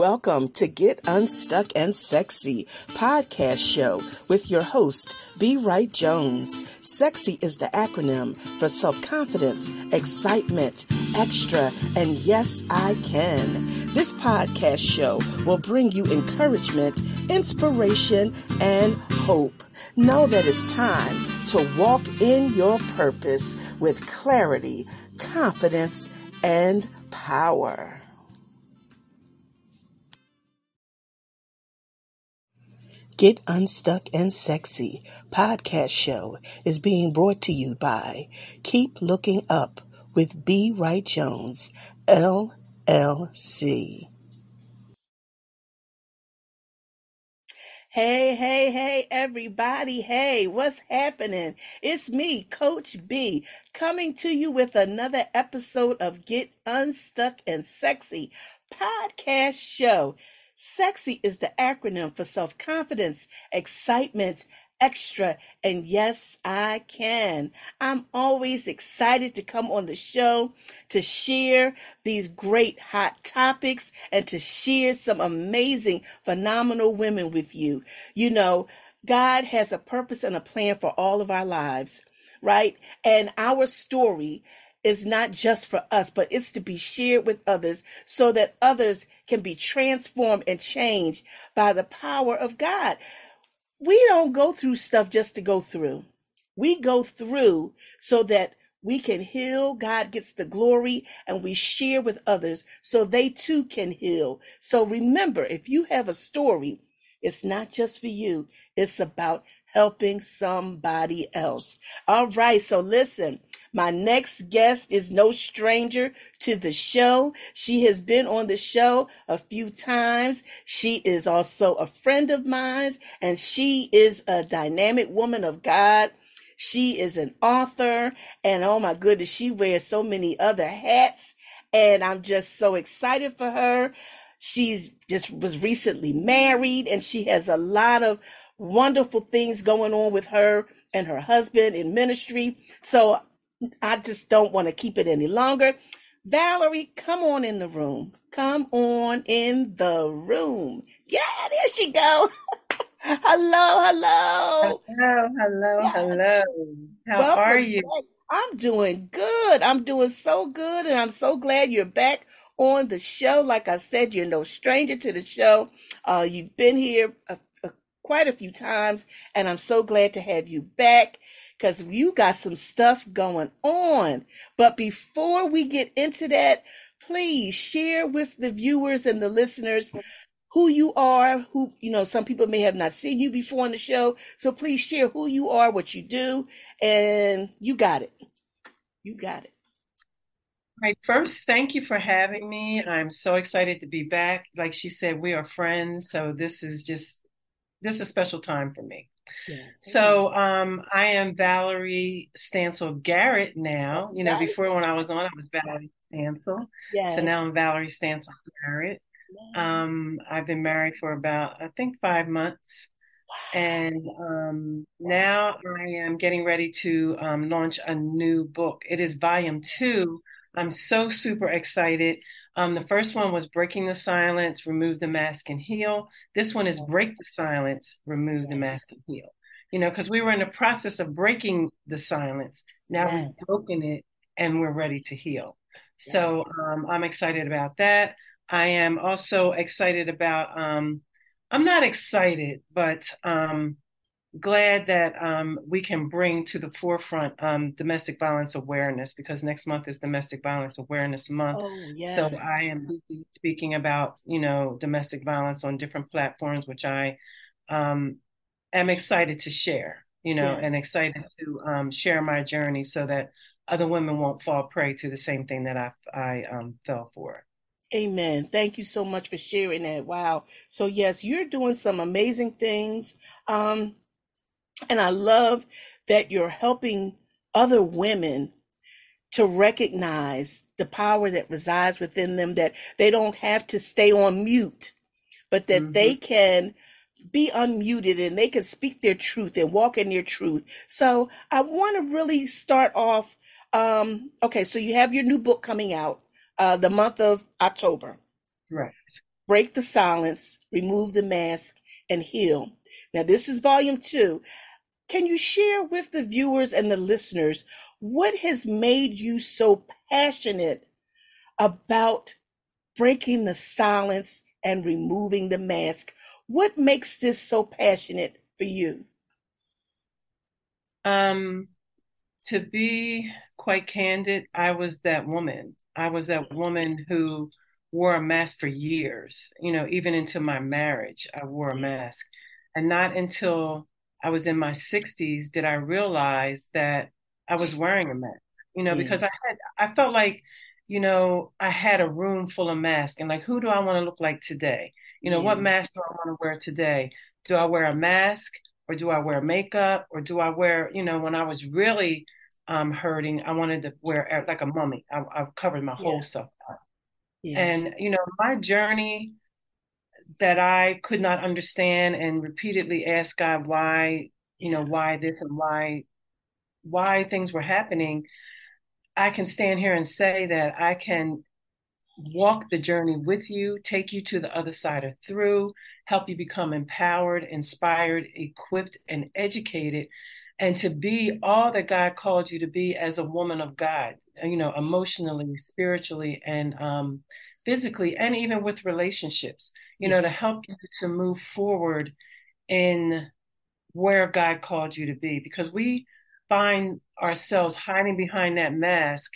Welcome to Get Unstuck and Sexy podcast show with your host, B. Wright Jones. Sexy is the acronym for self confidence, excitement, extra, and yes, I can. This podcast show will bring you encouragement, inspiration, and hope. Know that it's time to walk in your purpose with clarity, confidence, and power. Get Unstuck and Sexy podcast show is being brought to you by Keep Looking Up with B. Wright Jones, LLC. Hey, hey, hey, everybody. Hey, what's happening? It's me, Coach B, coming to you with another episode of Get Unstuck and Sexy podcast show. Sexy is the acronym for self confidence, excitement, extra, and yes, I can. I'm always excited to come on the show to share these great hot topics and to share some amazing, phenomenal women with you. You know, God has a purpose and a plan for all of our lives, right? And our story is not just for us, but it's to be shared with others so that others can be transformed and changed by the power of God. We don't go through stuff just to go through. We go through so that we can heal. God gets the glory and we share with others so they too can heal. So remember, if you have a story, it's not just for you. It's about helping somebody else. All right. So listen, my next guest is no stranger to the show. She has been on the show a few times. She is also a friend of mine, and she is a dynamic woman of God. She is an author, and oh my goodness, she wears so many other hats, and I'm just so excited for her. She's just was recently married, and she has a lot of wonderful things going on with her and her husband in ministry. So I just don't want to keep it any longer. Valerie, come on in the room. Come on in the room. Yeah, there she go. hello, hello. Hello, hello, yes. hello. How Welcome are you? Back. I'm doing good. I'm doing so good, and I'm so glad you're back on the show. Like I said, you're no stranger to the show. Uh, you've been here a, a, quite a few times, and I'm so glad to have you back because you got some stuff going on. But before we get into that, please share with the viewers and the listeners who you are, who, you know, some people may have not seen you before on the show. So please share who you are, what you do, and you got it. You got it. Right. First, thank you for having me. I'm so excited to be back. Like she said, we are friends. So this is just, this is a special time for me. So um, I am Valerie Stancill Garrett now. That's you know, right. before when I was on, I was Valerie Stancill. Yes. So now I'm Valerie Stancill Garrett. Um, I've been married for about I think five months. Wow. And um, now I am getting ready to um, launch a new book. It is volume two. I'm so super excited. Um, the first one was Breaking the Silence, Remove the Mask and Heal. This one is Break the Silence, Remove the Mask and Heal. You know, because we were in the process of breaking the silence. Now yes. we've broken it and we're ready to heal. Yes. So um, I'm excited about that. I am also excited about, um, I'm not excited, but um, glad that um, we can bring to the forefront um, domestic violence awareness because next month is domestic violence awareness month. Oh, yes. So I am speaking about you know domestic violence on different platforms, which I um, am excited to share. You know, yes. and excited to um, share my journey so that other women won't fall prey to the same thing that I I um, fell for. Amen. Thank you so much for sharing that. Wow. So yes, you're doing some amazing things. Um, and I love that you're helping other women to recognize the power that resides within them, that they don't have to stay on mute, but that mm-hmm. they can be unmuted and they can speak their truth and walk in their truth. So I want to really start off. Um, okay, so you have your new book coming out uh, the month of October. Right. break the silence, remove the mask, and heal. Now, this is volume two. Can you share with the viewers and the listeners what has made you so passionate about breaking the silence and removing the mask? What makes this so passionate for you? Um, to be quite candid, I was that woman. I was that woman who wore a mask for years, you know, even into my marriage, I wore a mask. And not until I was in my 60s did I realize that I was wearing a mask, you know, because I had, I felt like, you know, I had a room full of masks and like, who do I want to look like today? You know, yeah. what mask do I want to wear today? Do I wear a mask or do I wear makeup or do I wear, you know, when I was really um, hurting, I wanted to wear like a mummy. I, I covered my whole yeah. self. Yeah. And, you know, my journey that I could not understand and repeatedly asked God why, you know, why this and why, why things were happening. I can stand here and say that I can walk the journey with you, take you to the other side or through, help you become empowered, inspired, equipped, and educated, and to be all that God called you to be as a woman of God you know, emotionally, spiritually, and um, physically, and even with relationships, you know, to help you to move forward in where God called you to be. Because we find ourselves hiding behind that mask.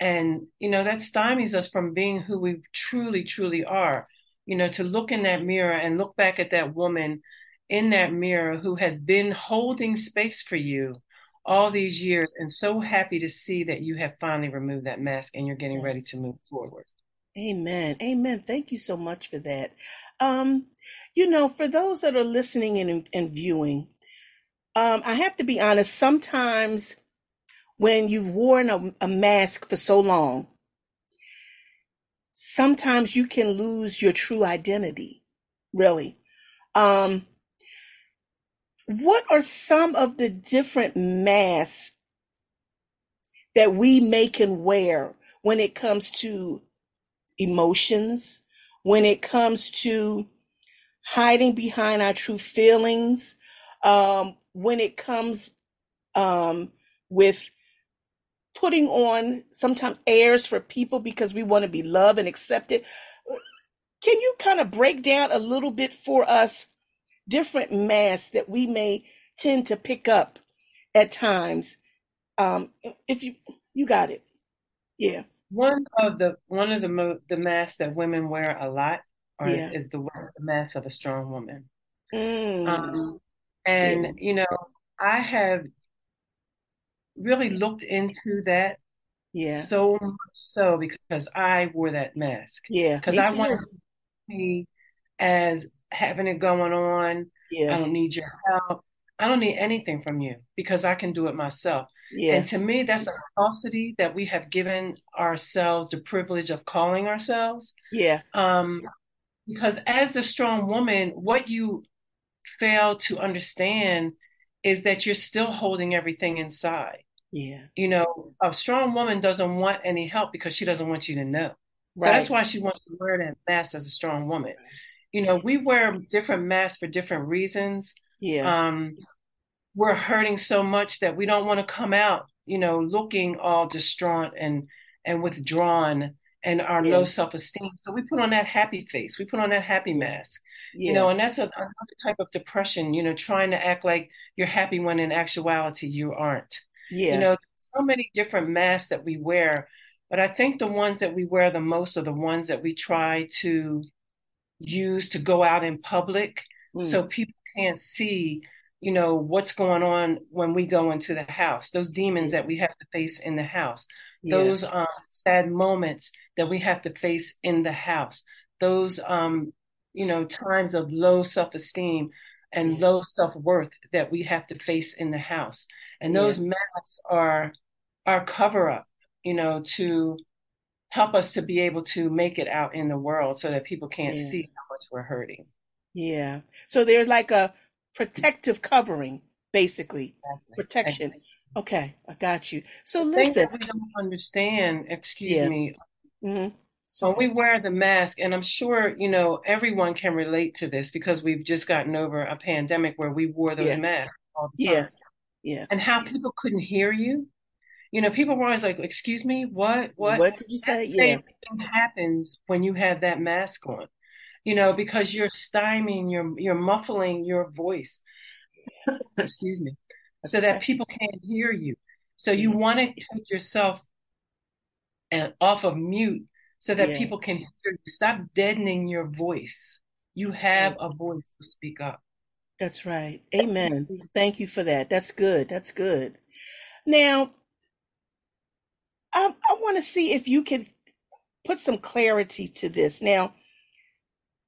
And, you know, that stymies us from being who we truly, truly are. You know, to look in that mirror and look back at that woman in that mirror who has been holding space for you all these years and so happy to see that you have finally removed that mask and you're getting yes. ready to move forward. Amen. Amen. Thank you so much for that. Um, you know, for those that are listening and, and viewing, um, I have to be honest, sometimes when you've worn a, a mask for so long, sometimes you can lose your true identity, really. Um, what are some of the different masks that we make and wear when it comes to emotions, when it comes to hiding behind our true feelings, um, when it comes um, with putting on sometimes airs for people because we want to be loved and accepted. Can you kind of break down a little bit for us different masks that we may tend to pick up at times. Um, if you you got it, yeah. One of the one of the mo- the masks that women wear a lot are, yeah. is the, the mask of a strong woman. Mm. Um, and yeah. you know, I have really looked into that. Yeah. So much so because I wore that mask. Yeah. Because I wanted to be as having it going on. Yeah. I don't need your help. I don't need anything from you because I can do it myself. Yeah. And to me, that's a falsity that we have given ourselves the privilege of calling ourselves. Yeah. Um, because as the strong woman, what you fail to understand is that you're still holding everything inside. Yeah. You know, a strong woman doesn't want any help because she doesn't want you to know. Right. So that's why she wants to wear that mask as a strong woman you know, we wear different masks for different reasons. Yeah. Um, we're hurting so much that we don't want to come out, you know, looking all distraught and and withdrawn and our yeah. low self esteem. So we put on that happy face. We put on that happy mask. Yeah. You know, and that's a, another type of depression. You know, trying to act like you're happy when in actuality you aren't. Yeah. You know, so many different masks that we wear, but I think the ones that we wear the most are the ones that we try to use to go out in public mm. so people can't see you know what's going on when we go into the house those demons that we have to face in the house yeah. those um, sad moments that we have to face in the house those um, you know times of low self-esteem and yeah. low self-worth that we have to face in the house and those yeah. masks are our cover up you know to help us to be able to make it out in the world so that people can't yeah. see how much we're hurting. Yeah. So there's like a protective covering, basically. Exactly. Protection. Exactly. Okay, I got you. So listen, we don't understand. Excuse yeah. me. Mm-hmm. So when we wear the mask, and I'm sure, you know, everyone can relate to this because we've just gotten over a pandemic where we wore those yeah. masks all the time. Yeah. Yeah. And how people couldn't hear you. You know, people were always like, excuse me, what? What? What did you say? That yeah. thing happens when you have that mask on. You know, because you're stymieing, you're you're muffling your voice. excuse me. so that people can't hear you. So you mm-hmm. want to take yourself and off of mute so that yeah. people can hear you. Stop deadening your voice. You That's have right. a voice to speak up. That's right. Amen. Thank you for that. That's good. That's good. Now, Um, I, I want to see if you can put some clarity to this. Now,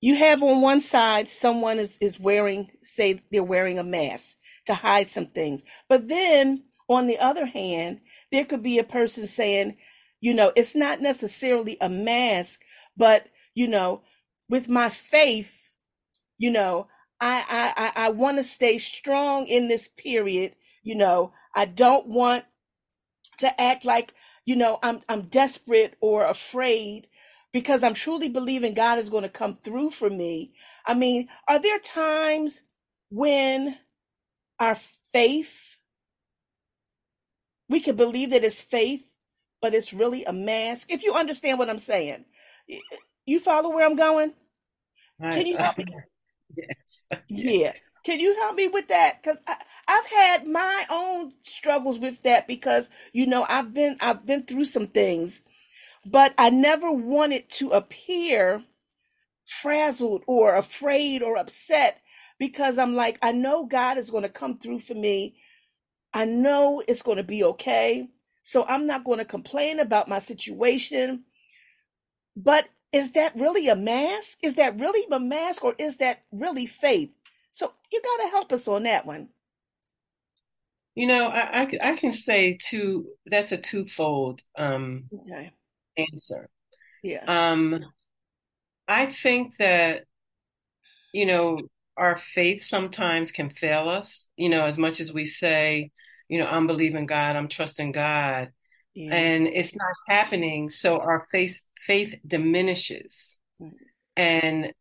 you have on one side someone is, is wearing, say, they're wearing a mask to hide some things. But then on the other hand, there could be a person saying, you know, it's not necessarily a mask, but, you know, with my faith, you know, I, I, I want to stay strong in this period. You know, I don't want to act like, you know, I'm, I'm desperate or afraid because I'm truly believing God is going to come through for me. I mean, are there times when our faith, we can believe that it's faith, but it's really a mask. If you understand what I'm saying, you follow where I'm going? Can you help me? yes. Yeah. Can you help me with that? Because I've had my own struggles with that because you know I've been I've been through some things, but I never wanted to appear frazzled or afraid or upset because I'm like I know God is going to come through for me. I know it's going to be okay. So I'm not going to complain about my situation. But is that really a mask? Is that really a mask or is that really faith? So you got to help us on that one. You know, I, I, I can say two, that's a twofold um, okay. answer. Yeah. Um, I think that, you know, our faith sometimes can fail us, you know, as much as we say, you know, I'm believing God, I'm trusting God. Yeah. And it's not happening. So our faith faith diminishes. Mm. And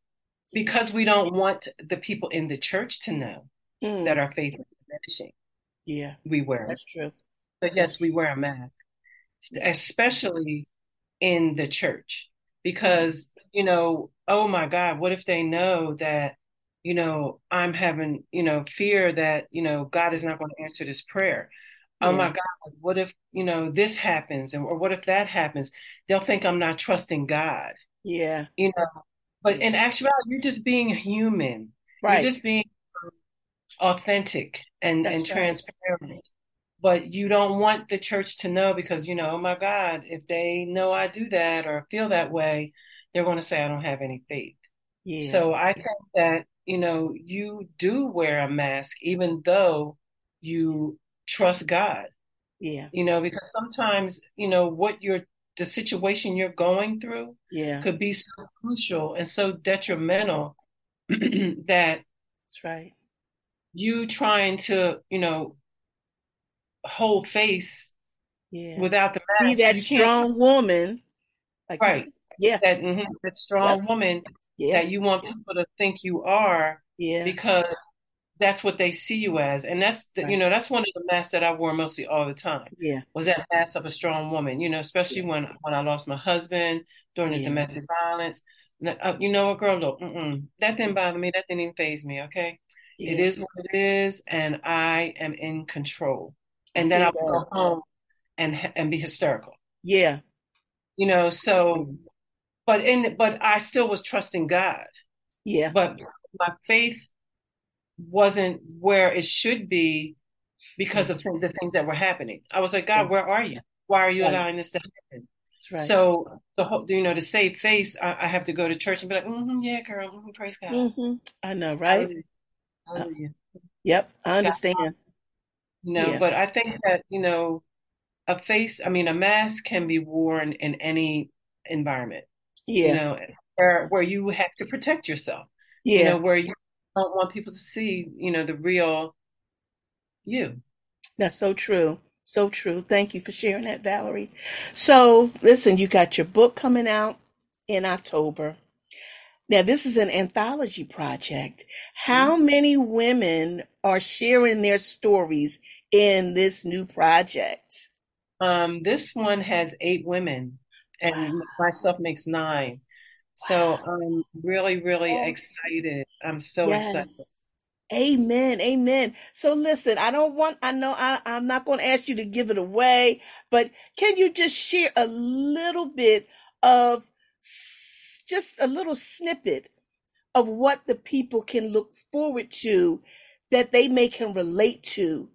because we don't want the people in the church to know mm. that our faith is diminishing. Yeah. We wear That's true. But yes, we wear a mask, especially in the church. Because, you know, oh my God, what if they know that you know, I'm having, you know, fear that, you know, God is not going to answer this prayer. Yeah. Oh my God, what if, you know, this happens or what if that happens? They'll think I'm not trusting God. Yeah. You know, but in mm-hmm. actuality, you're just being human. Right. You're just being authentic and, and transparent. But you don't want the church to know because, you know, oh my God, if they know I do that or feel that way, they're going to say I don't have any faith. Yeah. So I think that you know, you do wear a mask even though you trust God. Yeah. You know, because sometimes, you know, what you're the situation you're going through yeah. could be so crucial and so detrimental that that's right. You trying to, you know, hold face yeah. without the mask. Be that strong woman. Like right. Yeah. That, mm-hmm, that strong yep. woman yeah. that you want people to think you are yeah. because that's what they see you as and that's the, right. you know that's one of the masks that i wore mostly all the time yeah was that mask of a strong woman you know especially yeah. when when i lost my husband during the yeah. domestic violence uh, you know what girl look that didn't bother me that didn't even faze me okay yeah. it is what it is and i am in control and then i'll go home and and be hysterical yeah you know so but in but I still was trusting God. Yeah. But my faith wasn't where it should be because of the things that were happening. I was like, God, where are you? Why are you right. allowing this to happen? Right. So the whole, you know, to save face, I, I, have to go to church and be like, mm-hmm, yeah, girl, mm-hmm, praise God. Mm-hmm. I know, right? Uh, yep, I understand. God. Know, yeah. but I think that you know, a face, I mean, a mask can be worn in any environment. Yeah. You know, where where you have to protect yourself. Yeah. You know, where you don't want people to see, you know, the real you. That's so true. So true. Thank you for sharing that, Valerie. So, listen, you got your book coming out. in October. Now, this is an anthology project. How mm-hmm. many women are sharing their stories in this new project? Um, this one has eight women, and wow. myself makes nine. So I'm really, really yes. excited. I'm so yes. excited. Amen. Amen. So listen, I don't want, I know I, I'm not going to ask you to give it away, but can you just share a little bit of just a little snippet of what the people can look forward to that they may can relate to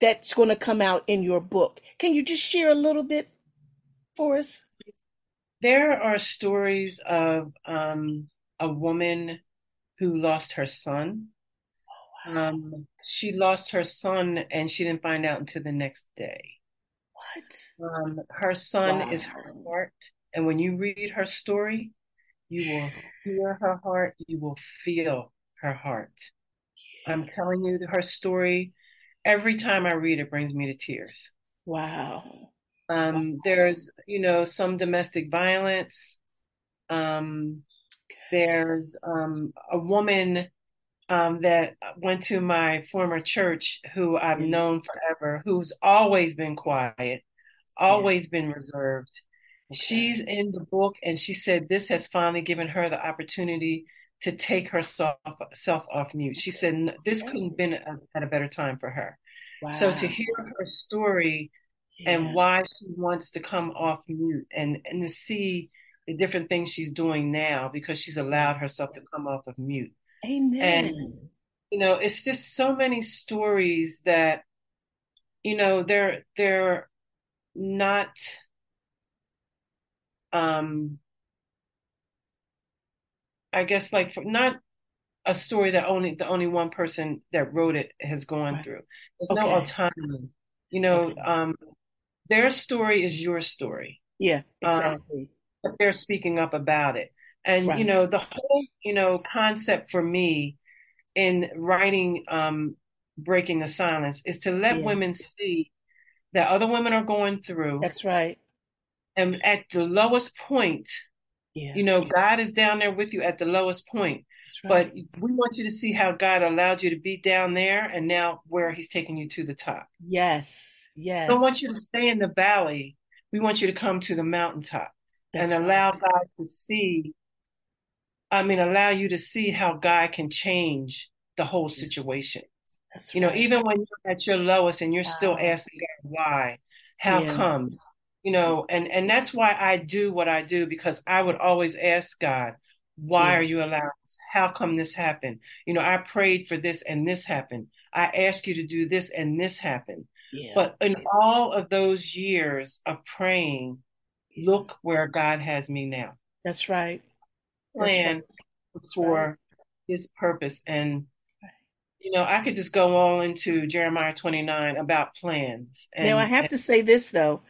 that's going to come out in your book? Can you just share a little bit for us? There are stories of um, a woman who lost her son. Oh, wow. um, she lost her son and she didn't find out until the next day. What? Um, her son wow. is her heart. And when you read her story, you will hear her heart, you will feel her heart. I'm telling you, her story, every time I read it, brings me to tears. Wow. Um, there's, you know, some domestic violence. Um, there's um, a woman um, that went to my former church who I've mm-hmm. known forever, who's always been quiet, always yeah. been reserved. Okay. She's in the book, and she said this has finally given her the opportunity to take herself self off mute. She said this couldn't have been at a better time for her. Wow. So to hear her story yeah. and why she wants to come off mute and and to see the different things she's doing now because she's allowed herself to come off of mute. Amen. And you know, it's just so many stories that you know they're they're not um I guess like for, not a story that only the only one person that wrote it has gone right. through. There's okay. no autonomy. You know, okay. um, their story is your story. Yeah, um, exactly. Um, but they're speaking up about it. And right. you know, the whole, you know, concept for me in writing um breaking the silence is to let yeah. women see that other women are going through. That's right. And at the lowest point, yeah. you know, God is down there with you at the lowest point. Right. But we want you to see how God allowed you to be down there and now where he's taking you to the top. Yes. Yes. We don't want you to stay in the valley. We want you to come to the mountaintop That's and allow right. God to see. I mean, allow you to see how God can change the whole situation. That's you right. know, even when you're at your lowest and you're wow. still ah. asking God why, how yeah. come? You know, and and that's why I do what I do because I would always ask God, why yeah. are you allowing this? How come this happened? You know, I prayed for this and this happened. I asked you to do this and this happened. But in all of those years of praying, yeah. look where God has me now. That's right. Plan right. for right. his purpose. And, you know, I could just go on into Jeremiah 29 about plans. And, now, I have and- to say this, though.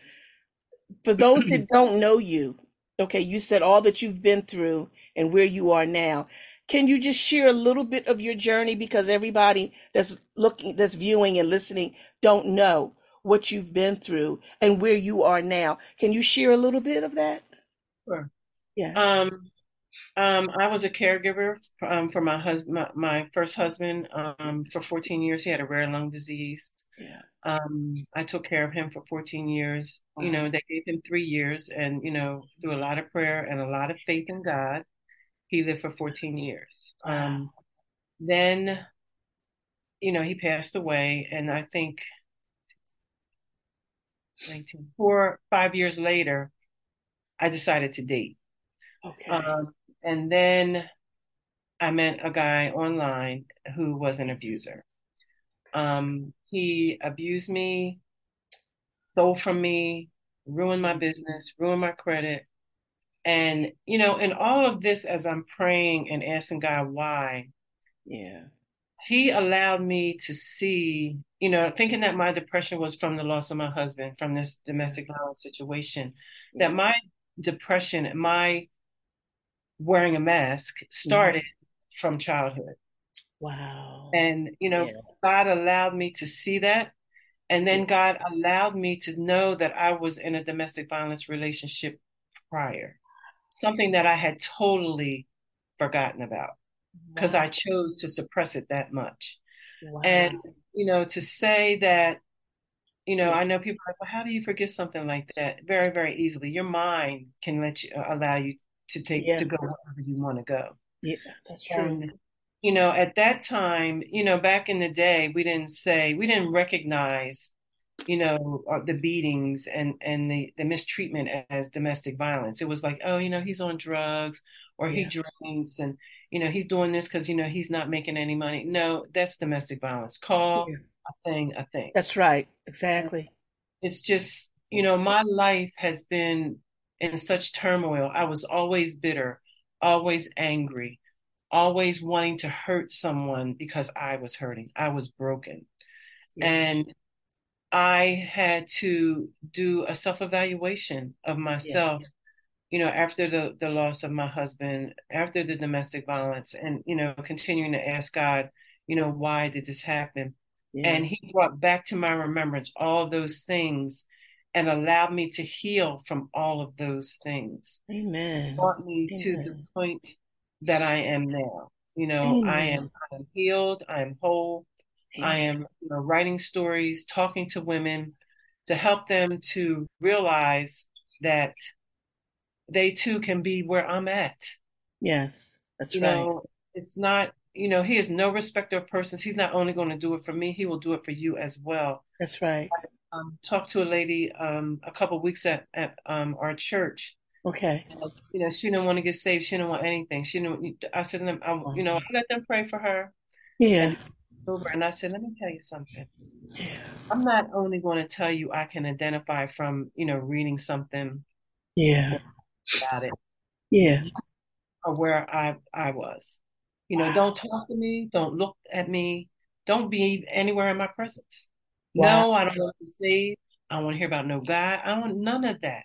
For those that don't know you, okay, you said all that you've been through and where you are now. Can you just share a little bit of your journey because everybody that's looking, that's viewing and listening don't know what you've been through and where you are now. Can you share a little bit of that? Sure. Yeah. Um, um, I was a caregiver um, for my husband, my, my, first husband, um, for 14 years. He had a rare lung disease. Yeah. Um, I took care of him for 14 years. Wow. You know, they gave him three years, and you know, through a lot of prayer and a lot of faith in God, he lived for 14 years. Wow. Um, then, you know, he passed away, and I think 19, four, five years later, I decided to date. Okay. Um, and then I met a guy online who was an abuser. Um, he abused me, stole from me, ruined my business, ruined my credit. And, you know, in all of this as I'm praying and asking God why. Yeah he allowed me to see, you know, thinking that my depression was from the loss of my husband, from this domestic violence situation, that mm-hmm. my depression, my wearing a mask started mm-hmm. from childhood. Wow. And, you know, yeah. God allowed me to see that. And then God allowed me to know that I was in a domestic violence relationship prior. something that I had totally forgotten about because wow. I chose to suppress it that much. Wow. And, you know, to say that, you know, yeah. I know people are like, well, how do you forget something like that? Very, very easily. Your mind can let you uh, allow you to take yeah. to go wherever you want to go. Yeah, that's true. And, you know, at that time, you know, back in the day, we didn't say we didn't recognize, you know, uh, the beatings and and the the mistreatment as domestic violence. It was like, oh, you know, he's on drugs or yeah. he drinks and you know he's doing this because you know he's not making any money. No, that's domestic violence. Call yeah. a thing a thing. That's right. Exactly. It's just you know my life has been in such turmoil. I was always bitter, always angry, always wanting to hurt someone because I was hurting. I was broken. Yeah. And I had to do a self evaluation of myself, yeah. You know, after the, the loss of my husband, after the domestic violence, and, you know, continuing to ask God, you know, why did this happen? Yeah. And He brought back to my remembrance all those things and allowed me to heal from all of those things. Amen. Brought me Amen. to the point that I am now. You know, Amen. I am I am healed, I am whole. Amen. I am you know, writing stories, talking to women to help them to realize that they too can be where I'm at. Yes, that's you right. Know, it's not, you know, he is no respecter of persons. He's not only going to do it for me, he will do it for you as well. That's right um, talked to a lady um, a couple weeks at, at um, our church. Okay. you know, she didn't want to get saved. She didn't want anything. She didn't. I said, them, I, you know, I let them pray for her. Yeah. Over, and I said, let me tell you something. I'm not only going to tell you I can identify from, you know, reading something. Yeah. About it. Yeah. Or where I I was. You know, wow. don't talk to me. Don't look at me. Don't be anywhere in my presence. Wow. No, I don't want to see. I don't want to hear about no guy. I don't want none of that.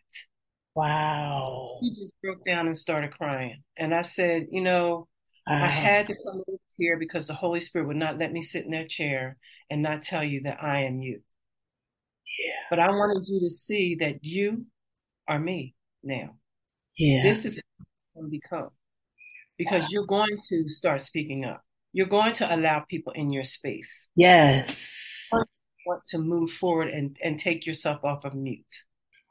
Wow. He just broke down and started crying. And I said, you know, uh-huh. I had to come here because the Holy Spirit would not let me sit in that chair and not tell you that I am you. Yeah. But I wanted you to see that you are me now. Yeah. This is going to become because you're going to start speaking up. You're going to allow people in your space. Yes want to move forward and, and take yourself off of mute.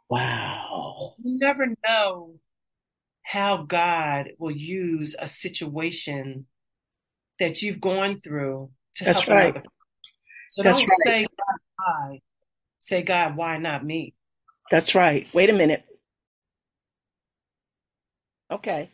Wow. You never know how God will use a situation that you've gone through to That's help right. another. So That's don't right. say God, why. Say God, why not me? That's right. Wait a minute. Okay.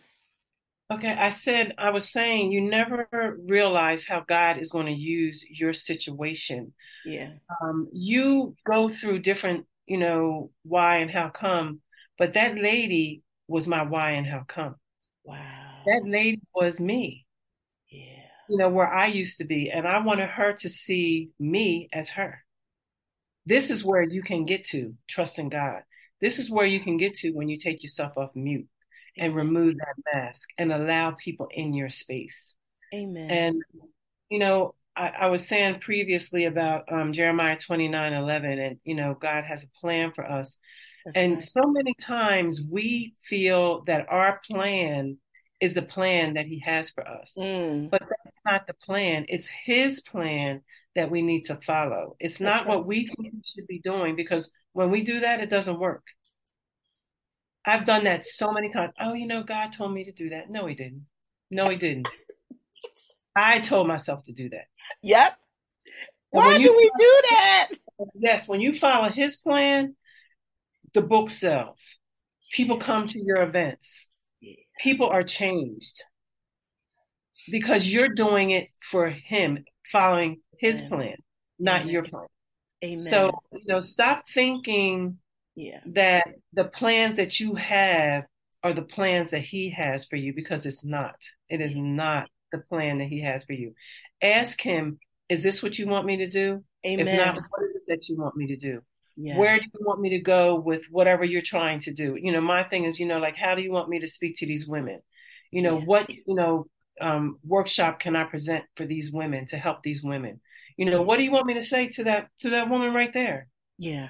Okay, I said, I was saying, you never realize how God is going to use your situation. Yeah. Um, you go through different, you know, why and how come, but that lady was my why and how come. Wow. That lady was me. Yeah. You know, where I used to be. And I wanted her to see me as her. This is where you can get to, trusting God. This is where you can get to when you take yourself off mute and remove that mask and allow people in your space. Amen. And, you know, I, I was saying previously about um, Jeremiah 29 11, and, you know, God has a plan for us. That's and right. so many times we feel that our plan is the plan that He has for us. Mm. But that's not the plan, it's His plan that we need to follow. It's not what we think we should be doing because when we do that, it doesn't work. I've done that so many times. Oh, you know, God told me to do that. No, he didn't. No, he didn't. I told myself to do that. Yep. Why do we do that? Yes, when you follow his plan, the book sells. People come to your events. People are changed because you're doing it for him, following his Amen. plan, not Amen. your plan. Amen. So, you know, stop thinking yeah. that the plans that you have are the plans that he has for you because it's not. It is not the plan that he has for you. Ask him, is this what you want me to do? Amen. If not, what is it that you want me to do? Yes. Where do you want me to go with whatever you're trying to do? You know, my thing is, you know, like, how do you want me to speak to these women? You know, yeah. what, you know, um, workshop can I present for these women to help these women? You know, what do you want me to say to that, to that woman right there? Yeah.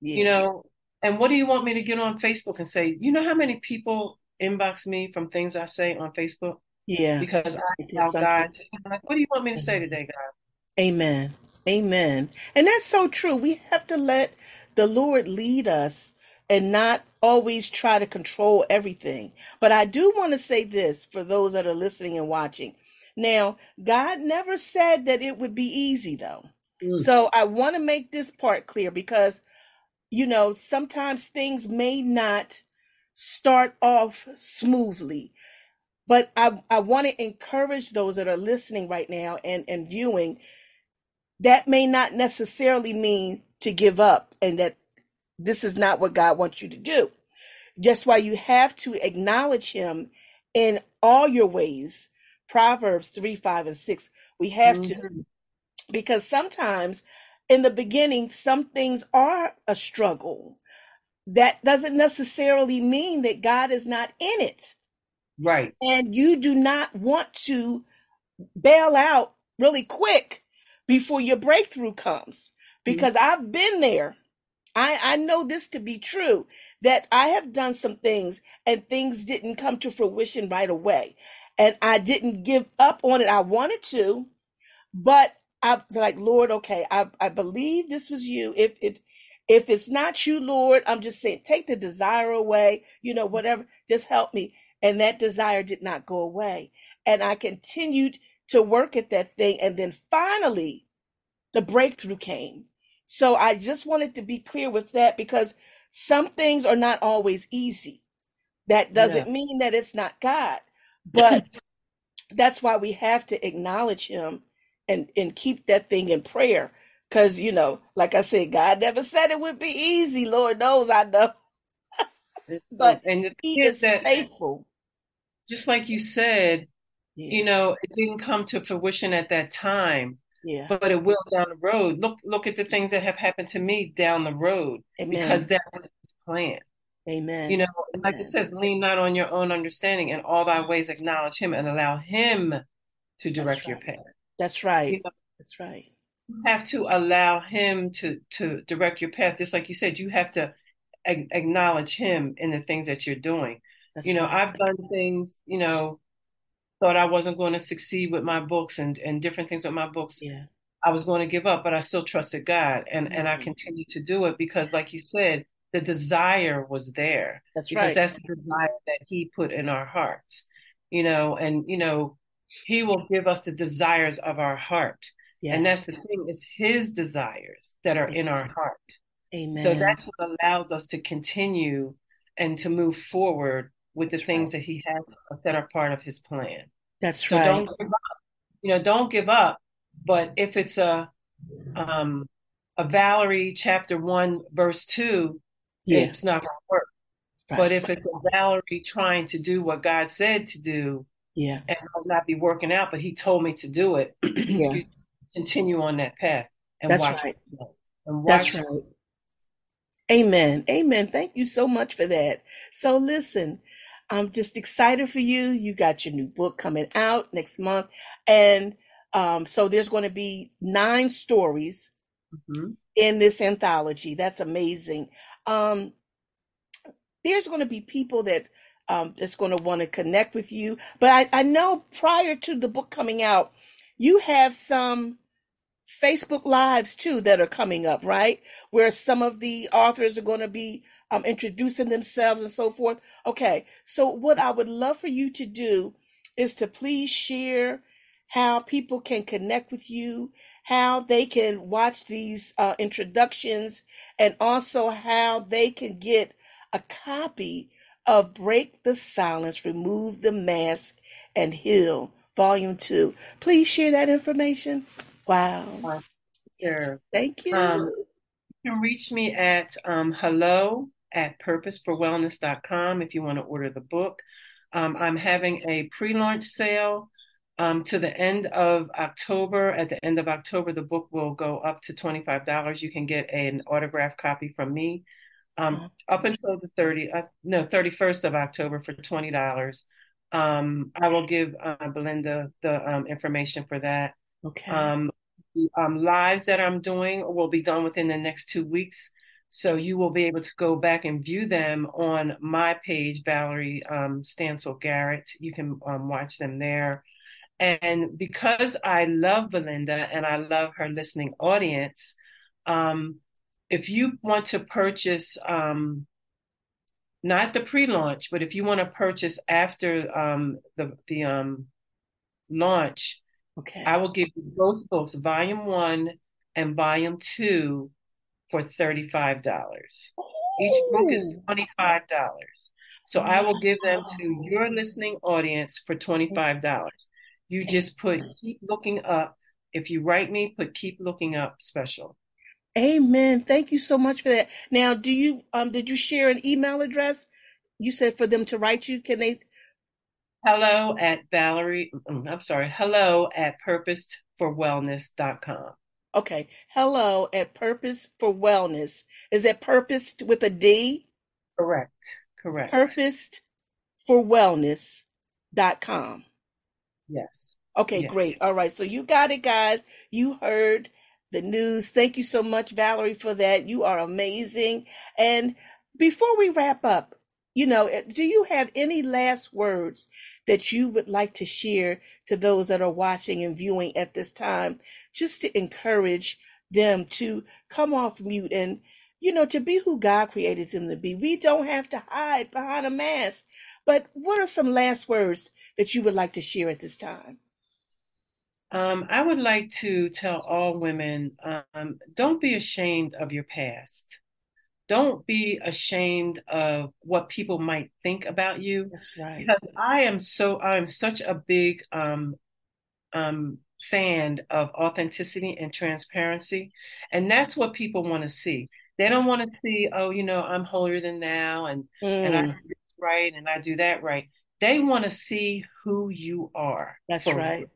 yeah. You know, and what do you want me to get on Facebook and say, you know how many people inbox me from things I say on Facebook. Yeah. Because I allow God to, like, what do you want me to say today, God? Amen. Amen. And that's so true. We have to let the Lord lead us and not always try to control everything. But I do want to say this for those that are listening and watching. Now, God never said that it would be easy, though. Mm. So I want to make this part clear because, you know, sometimes things may not start off smoothly. But I, I want to encourage those that are listening right now and, and viewing. That may not necessarily mean to give up and that this is not what God wants you to do. Just why you have to acknowledge Him in all your ways. Proverbs 3, 5, and 6. We have mm-hmm. to. Because sometimes in the beginning, some things are a struggle that doesn't necessarily mean that God is not in it. Right. And you do not want to bail out really quick before your breakthrough comes because mm-hmm. I've been there. I, I know this to be true that I have done some things and things didn't come to fruition right away. And I didn't give up on it. I wanted to, but I was like, Lord, okay, I, I believe this was you. If, if if it's not you, Lord, I'm just saying, take the desire away, you know, mm-hmm. whatever, just help me. And that desire did not go away. And I continued to work at that thing. And then finally, the breakthrough came. So I just wanted to be clear with that because some things are not always easy. That doesn't yeah. mean that it's not God, but that's why we have to acknowledge Him and, and keep that thing in prayer Cause you know, like I said, God never said it would be easy. Lord knows I know. but and He is that, faithful. Just like you said, yeah. you know, it didn't come to fruition at that time. Yeah. But it will down the road. Look look at the things that have happened to me down the road. Amen. Because that was his plan. Amen. You know, like it says, lean not on your own understanding, and all thy ways acknowledge him and allow him to direct right. your path. That's right. You know, That's right You have to allow him to to direct your path just like you said you have to a- acknowledge him in the things that you're doing That's you know right. i've done things you know thought i wasn't going to succeed with my books and and different things with my books yeah i was going to give up but i still trusted god and mm-hmm. and i continued to do it because like you said the desire was there that's because right that's the desire that he put in our hearts you know and you know he will give us the desires of our heart yeah. And that's the thing, is his desires that are Amen. in our heart. Amen. So that's what allows us to continue and to move forward with the things right. that he has that are part of his plan. That's right. so right. Don't give up. You know, don't give up. But if it's a um a Valerie chapter one, verse two, yeah. it's not gonna work. Right. But if it's a Valerie trying to do what God said to do, yeah, and I'll not be working out, but he told me to do it. yeah continue on that path and That's watch right. And watch That's right. Amen. Amen. Thank you so much for that. So listen, I'm just excited for you. You got your new book coming out next month. And um, so there's going to be nine stories mm-hmm. in this anthology. That's amazing. Um, there's going to be people that um, that's going to want to connect with you. But I, I know prior to the book coming out, you have some Facebook Lives too that are coming up, right? Where some of the authors are going to be um, introducing themselves and so forth. Okay, so what I would love for you to do is to please share how people can connect with you, how they can watch these uh, introductions, and also how they can get a copy of Break the Silence, Remove the Mask, and Heal, Volume 2. Please share that information. Wow. Sure. yes. Thank you. Um, you can reach me at um, hello at purposeforwellness.com if you want to order the book. Um, I'm having a pre launch sale um, to the end of October. At the end of October, the book will go up to $25. You can get an autographed copy from me. Um, uh-huh. Up until the 30, uh, no, 31st of October for $20. Um, I will give uh, Belinda the um, information for that. Okay. Um, um, lives that I'm doing will be done within the next two weeks. So you will be able to go back and view them on my page, Valerie um, Stancill Garrett. You can um, watch them there. And because I love Belinda and I love her listening audience, um, if you want to purchase, um, not the pre-launch, but if you want to purchase after um, the the um, launch, okay, I will give you both books, Volume One and Volume Two, for $35. Each book is $25. So I will give them to your listening audience for $25. You just put keep looking up. If you write me, put keep looking up special. Amen. Thank you so much for that. Now, do you um did you share an email address? You said for them to write you. Can they hello at Valerie mm, I'm sorry, hello at purposedforwellness.com. Okay. Hello at Purpose for Wellness. Is that purposed with a D? Correct. Correct. Purposed for wellness.com. Yes. Okay, yes. great. All right. So you got it, guys. You heard the news. Thank you so much, Valerie, for that. You are amazing. And before we wrap up, you know, eh, do you have any last words that you would like to share to those that are watching and viewing at this time, just to encourage them to come off mute and, you know, to be who God created them to be. We don't have to hide behind a mask. But what are some last words that you would like to share at this time? Um, I would like to tell all women um, don't be ashamed of your past don't be ashamed of what people might think about you. That's right. Because I am so I'm such a big um, um, fan of authenticity and transparency, and that's what people want to see. They don't want to see, oh, you know, I'm holier than thou, and mm. and I mm. do this right and I do that right. They want to see who you are. That's right. You.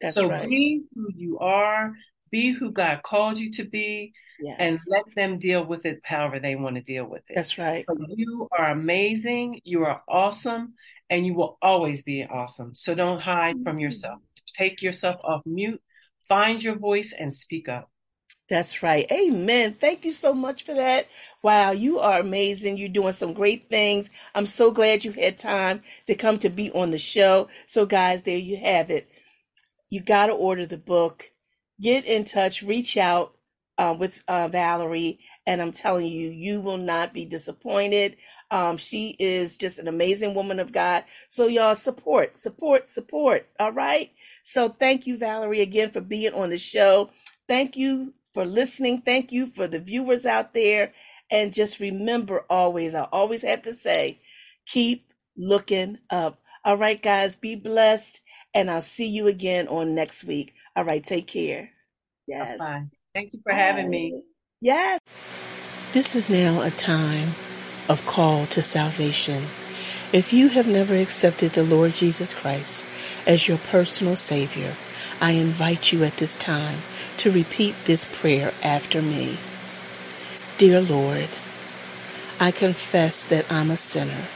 That's so right. be who you are. Be who God called you to be yes. and let them deal with it however they want to deal with it. That's right. So you are amazing. You are awesome, and you will always be awesome. So don't hide from yourself. Take yourself off mute, find your voice, and speak up. That's right. Amen. Thank you so much for that. Wow, you are amazing. You're doing some great things. I'm so glad you had time to come to be on the show. So, guys, there you have it. You got to order the book. Get in touch, reach out uh, with uh, Valerie, and I'm telling you, you will not be disappointed. Um, she is just an amazing woman of God. So y'all support, support, support. All right. So thank you, Valerie, again for being on the show. Thank you for listening. Thank you for the viewers out there. And just remember always, I always have to say, keep looking up. All right, guys, be blessed. And I'll see you again on next week. All right, take care. Yes. Bye. Thank you for having me. Yes. This is now a time of call to salvation. If you have never accepted the Lord Jesus Christ as your personal Savior, I invite you at this time to repeat this prayer after me. Dear Lord, I confess that I'm a sinner.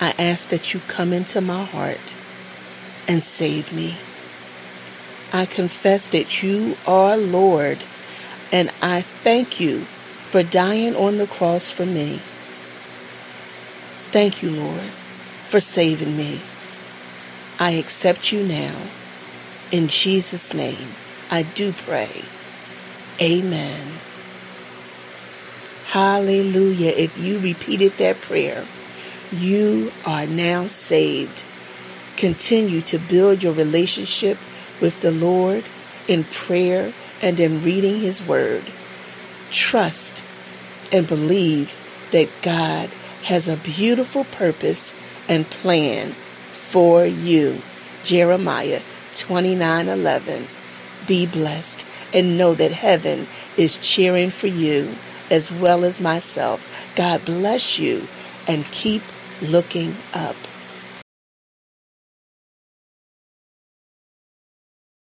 I ask that you come into my heart and save me. I confess that you are Lord, and I thank you for dying on the cross for me. Thank you, Lord, for saving me. I accept you now. In Jesus' name, I do pray. Amen. Hallelujah. If you repeated that prayer, you are now saved. Continue to build your relationship with the Lord in prayer and in reading His Word. Trust and believe that God has a beautiful purpose and plan for you. Jeremiah 29:11. Be blessed and know that heaven is cheering for you as well as myself. God bless you and keep looking up.